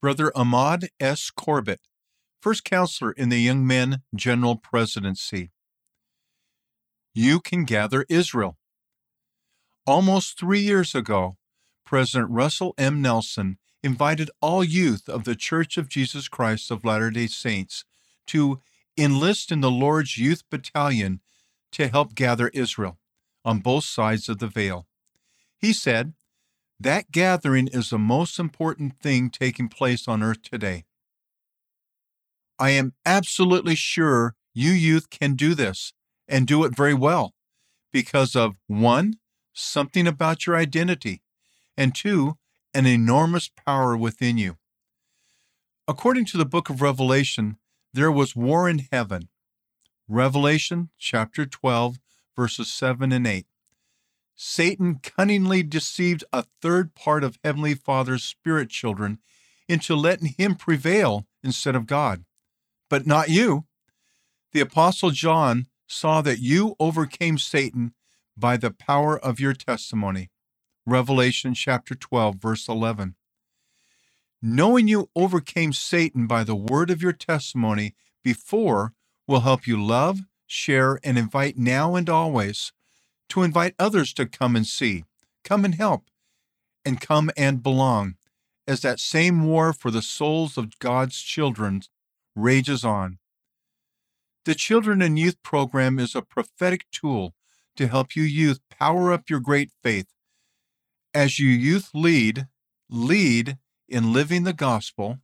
Brother Ahmad S. Corbitt, first counselor in the Young Men General Presidency. You can gather Israel. Almost three years ago, President Russell M. Nelson invited all youth of the Church of Jesus Christ of Latter day Saints to enlist in the Lord's Youth Battalion to help gather Israel on both sides of the veil. He said, That gathering is the most important thing taking place on earth today. I am absolutely sure you youth can do this and do it very well because of one, something about your identity, and two, an enormous power within you. According to the book of Revelation, there was war in heaven. Revelation chapter 12, verses 7 and 8. Satan cunningly deceived a third part of Heavenly Father's spirit children into letting him prevail instead of God. But not you. The Apostle John saw that you overcame Satan by the power of your testimony. Revelation chapter 12, verse 11. Knowing you overcame Satan by the word of your testimony before will help you love, share, and invite now and always to invite others to come and see, come and help, and come and belong, as that same war for the souls of God's children rages on. The Children and Youth Program is a prophetic tool to help you youth power up your great faith. As you youth lead, lead in living the gospel,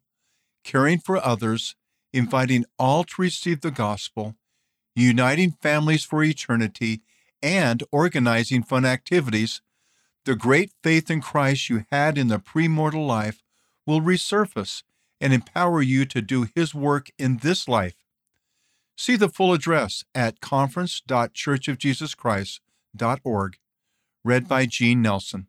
caring for others, inviting all to receive the gospel, uniting families for eternity, and organizing fun activities, the great faith in Christ you had in the premortal life will resurface and empower you to do His work in this life. See the full address at conference.churchofjesuschrist.org. Read by Gene Nelson.